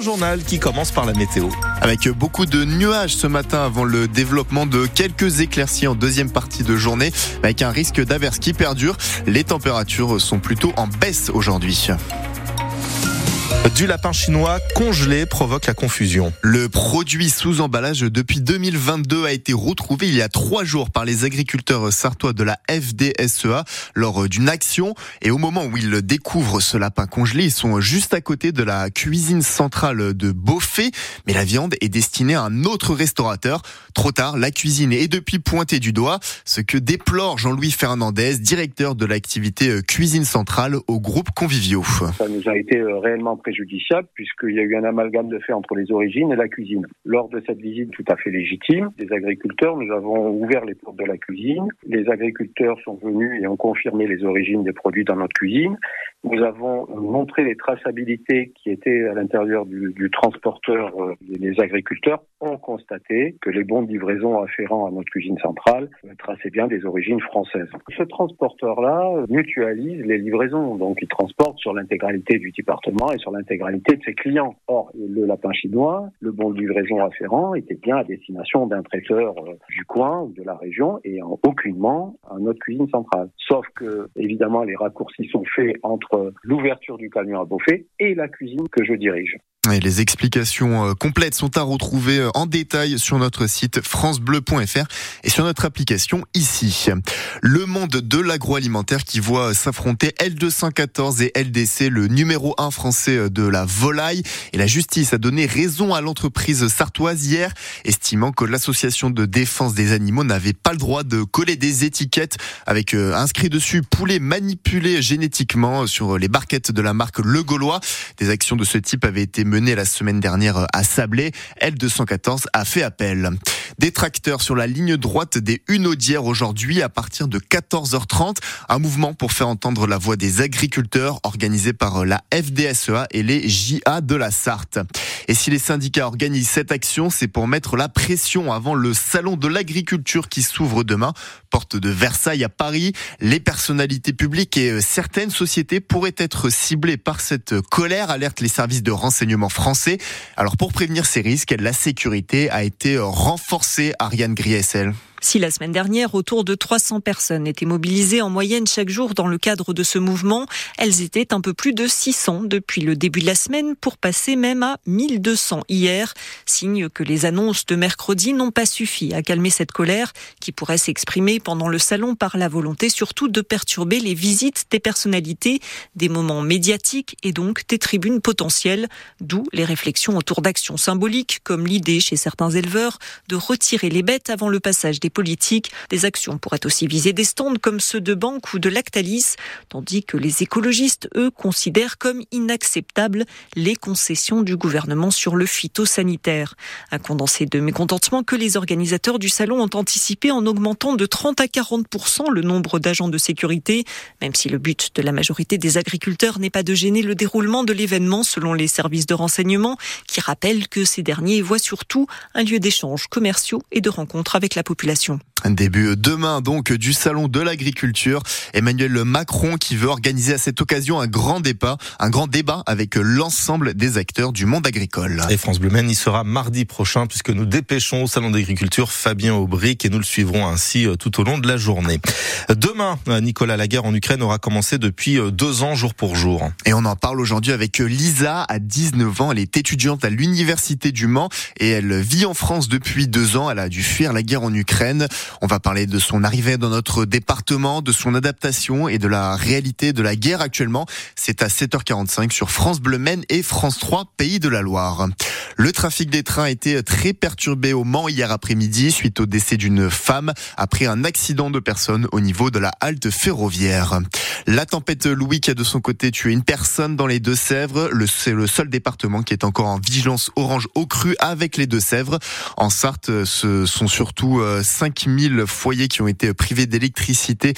journal qui commence par la météo. Avec beaucoup de nuages ce matin avant le développement de quelques éclaircies en deuxième partie de journée, avec un risque d'averse qui perdure. Les températures sont plutôt en baisse aujourd'hui. Du lapin chinois congelé provoque la confusion. Le produit sous emballage depuis 2022 a été retrouvé il y a trois jours par les agriculteurs sartois de la FDSEA lors d'une action. Et au moment où ils découvrent ce lapin congelé, ils sont juste à côté de la cuisine centrale de Beaufay. Mais la viande est destinée à un autre restaurateur. Trop tard, la cuisine est depuis pointée du doigt. Ce que déplore Jean-Louis Fernandez, directeur de l'activité cuisine centrale au groupe Convivio. Ça nous a été réellement préjudiciable puisqu'il y a eu un amalgame de fait entre les origines et la cuisine. Lors de cette visite tout à fait légitime des agriculteurs, nous avons ouvert les portes de la cuisine. Les agriculteurs sont venus et ont confirmé les origines des produits dans notre cuisine. Nous avons montré les traçabilités qui étaient à l'intérieur du, du, transporteur. Les agriculteurs ont constaté que les bons de livraison afférents à notre cuisine centrale traçaient bien des origines françaises. Ce transporteur-là mutualise les livraisons, donc il transporte sur l'intégralité du département et sur l'intégralité de ses clients. Or, le lapin chinois, le bon de livraison afférent, était bien à destination d'un traiteur du coin ou de la région et en aucunement à notre cuisine centrale. Sauf que, évidemment, les raccourcis sont faits entre l'ouverture du camion à Beaufay et la cuisine que je dirige. Et les explications complètes sont à retrouver en détail sur notre site francebleu.fr et sur notre application ici. Le monde de l'agroalimentaire qui voit s'affronter L214 et LDC, le numéro 1 français de la volaille. Et la justice a donné raison à l'entreprise sartoise hier, estimant que l'association de défense des animaux n'avait pas le droit de coller des étiquettes avec inscrit dessus poulet manipulé génétiquement sur les barquettes de la marque Le Gaulois. Des actions de ce type avaient été la semaine dernière à Sablé, L214 a fait appel. Des sur la ligne droite des Hunaudières aujourd'hui à partir de 14h30. Un mouvement pour faire entendre la voix des agriculteurs organisé par la FDSEA et les JA de la Sarthe. Et si les syndicats organisent cette action, c'est pour mettre la pression avant le salon de l'agriculture qui s'ouvre demain, porte de Versailles à Paris. Les personnalités publiques et certaines sociétés pourraient être ciblées par cette colère, alerte les services de renseignement français. Alors pour prévenir ces risques, la sécurité a été renforcée. Ariane Griessel. Si la semaine dernière, autour de 300 personnes étaient mobilisées en moyenne chaque jour dans le cadre de ce mouvement, elles étaient un peu plus de 600 depuis le début de la semaine pour passer même à 1200 hier. Signe que les annonces de mercredi n'ont pas suffi à calmer cette colère qui pourrait s'exprimer pendant le salon par la volonté surtout de perturber les visites des personnalités, des moments médiatiques et donc des tribunes potentielles, d'où les réflexions autour d'actions symboliques comme l'idée chez certains éleveurs de retirer les bêtes avant le passage des politiques. Des actions pourraient aussi viser des stands comme ceux de banque ou de Lactalis, tandis que les écologistes, eux, considèrent comme inacceptables les concessions du gouvernement sur le phytosanitaire. Un condensé de mécontentement que les organisateurs du salon ont anticipé en augmentant de 30 à 40 le nombre d'agents de sécurité, même si le but de la majorité des agriculteurs n'est pas de gêner le déroulement de l'événement selon les services de renseignement, qui rappellent que ces derniers voient surtout un lieu d'échanges commerciaux et de rencontres avec la population. Un début demain donc du salon de l'agriculture. Emmanuel Macron qui veut organiser à cette occasion un grand débat, un grand débat avec l'ensemble des acteurs du monde agricole. Et France Bleu y sera mardi prochain puisque nous dépêchons au salon d'agriculture Fabien Aubric et nous le suivrons ainsi euh, tout au long de la journée. Demain, euh, Nicolas, la guerre en Ukraine aura commencé depuis euh, deux ans jour pour jour. Et on en parle aujourd'hui avec Lisa à 19 ans. Elle est étudiante à l'université du Mans et elle vit en France depuis deux ans. Elle a dû fuir la guerre en Ukraine. On va parler de son arrivée dans notre département, de son adaptation et de la réalité de la guerre actuellement. C'est à 7h45 sur France Bleu Maine et France 3 Pays de la Loire. Le trafic des trains a été très perturbé au Mans hier après-midi suite au décès d'une femme après un accident de personne au niveau de la halte ferroviaire. La tempête Louis qui a de son côté tué une personne dans les Deux-Sèvres. C'est le seul département qui est encore en vigilance orange au cru avec les Deux-Sèvres. En Sarthe, ce sont surtout 5000 foyers qui ont été privés d'électricité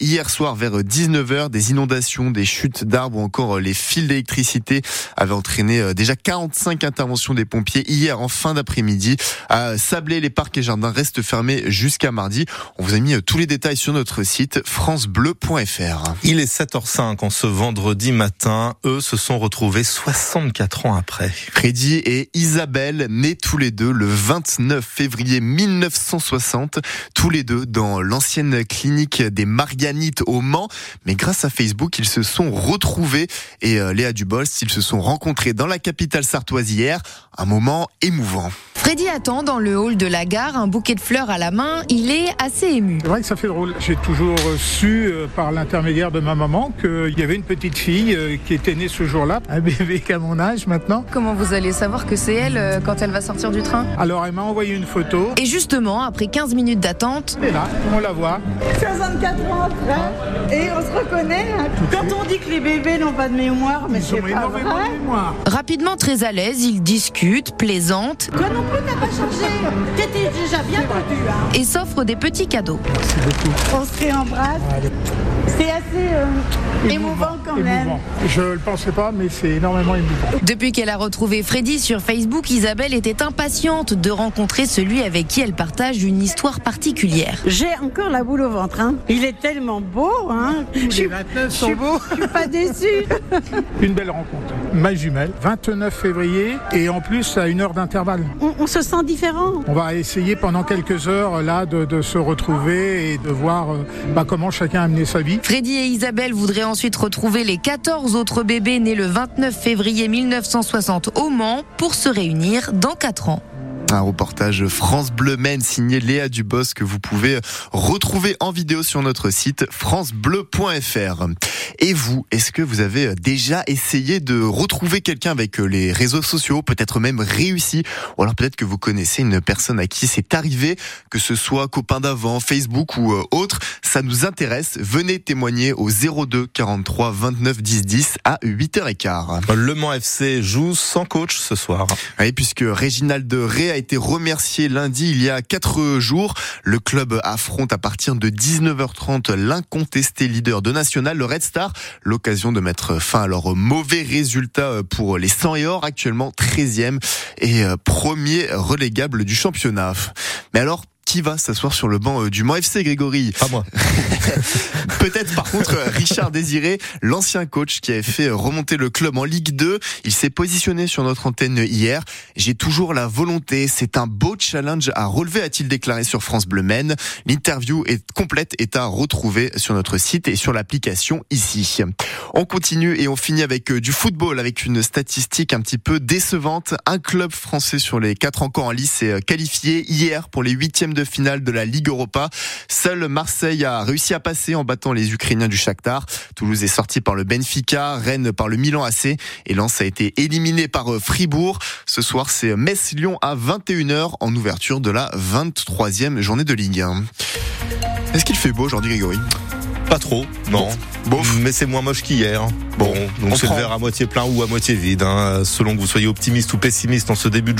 hier soir vers 19h. Des inondations, des chutes d'arbres ou encore les fils d'électricité avaient entraîné déjà 45 interventions des pompiers hier en fin d'après-midi. À Sablé, les parcs et jardins restent fermés jusqu'à mardi. On vous a mis tous les détails sur notre site francebleu.fr. Il est 7h05 en ce vendredi matin. Eux se sont retrouvés 64 ans après. Freddy et Isabelle, nés tous les deux le 29 février 1960, tous les deux dans l'ancienne clinique des Marianites au Mans. Mais grâce à Facebook, ils se sont retrouvés et euh, Léa Dubos, ils se sont rencontrés dans la capitale sartoise hier. Un moment émouvant. Freddy attend dans le hall de la gare, un bouquet de fleurs à la main. Il est assez ému. C'est vrai que ça fait drôle. J'ai toujours su euh, par l'intermédiaire de ma maman qu'il y avait une petite fille euh, qui était née ce jour-là, un bébé qu'à mon âge maintenant. Comment vous allez savoir que c'est elle euh, quand elle va sortir du train? Alors elle m'a envoyé une photo. Et justement, après 15 minutes d'attente, elle est là, on la voit. 64 ans après, et on se reconnaît. Hein. Quand on dit que les bébés n'ont pas de mémoire, mais c'est pas vrai. De mémoire. Rapidement très à l'aise, ils discutent, plaisantent. Toi non plus, t'as pas changé. T'étais déjà bien perdu. Hein. Et s'offrent des petits cadeaux. Merci beaucoup. On se réembrasse. C'est assez euh, émouvant, quand même. Je le pensais pas, mais c'est énormément émouvant. Depuis qu'elle a retrouvé Freddy sur Facebook, Isabelle était impatiente de rencontrer celui avec qui elle partage une histoire particulière. J'ai encore la boule au ventre. Hein. Il est tellement beau. Hein. Les 29 sont beaux. Je suis pas déçue. une belle rencontre. Ma jumelle, 29 février, et en plus à une heure d'intervalle. On, on, se sent différent. On va essayer pendant quelques heures là de, de se retrouver et de voir euh, bah, comment chacun a mené sa vie. Freddy et Isabelle voudraient ensuite retrouver les 14 autres bébés nés le 29 février 1960 au Mans pour se réunir dans 4 ans. Un reportage France Bleu Maine signé Léa Dubos que vous pouvez retrouver en vidéo sur notre site francebleu.fr. Et vous, est-ce que vous avez déjà essayé de retrouver quelqu'un avec les réseaux sociaux, peut-être même réussi, ou alors peut-être que vous connaissez une personne à qui c'est arrivé, que ce soit copain d'avant, Facebook ou autre, ça nous intéresse. Venez témoigner au 02 43 29 10 10 à 8h15. Le Mans FC joue sans coach ce soir. Oui, puisque Réginald Ré été remercié lundi il y a quatre jours. Le club affronte à partir de 19h30 l'incontesté leader de National, le Red Star. L'occasion de mettre fin à leurs mauvais résultats pour les 100 et or, actuellement 13e et premier relégable du championnat. Mais alors, qui va s'asseoir sur le banc du Mans FC, Grégory Pas moi. Peut-être par contre Richard Désiré, l'ancien coach qui avait fait remonter le club en Ligue 2. Il s'est positionné sur notre antenne hier. J'ai toujours la volonté. C'est un beau challenge à relever, a-t-il déclaré sur France Bleu Maine. L'interview est complète est à retrouver sur notre site et sur l'application ici. On continue et on finit avec du football, avec une statistique un petit peu décevante. Un club français sur les quatre encore en lice s'est qualifié hier pour les huitièmes de finale de la Ligue Europa. Seul Marseille a réussi à passer en battant les Ukrainiens du Shakhtar. Toulouse est sorti par le Benfica, Rennes par le Milan AC et Lens a été éliminé par Fribourg. Ce soir, c'est Metz-Lyon à 21h en ouverture de la 23e journée de Ligue 1. Est-ce qu'il fait beau aujourd'hui, Grégory? Pas trop, non. Bon, mais c'est moins moche qu'hier. Bon, donc c'est le verre à moitié plein ou à moitié vide, hein, selon que vous soyez optimiste ou pessimiste en ce début de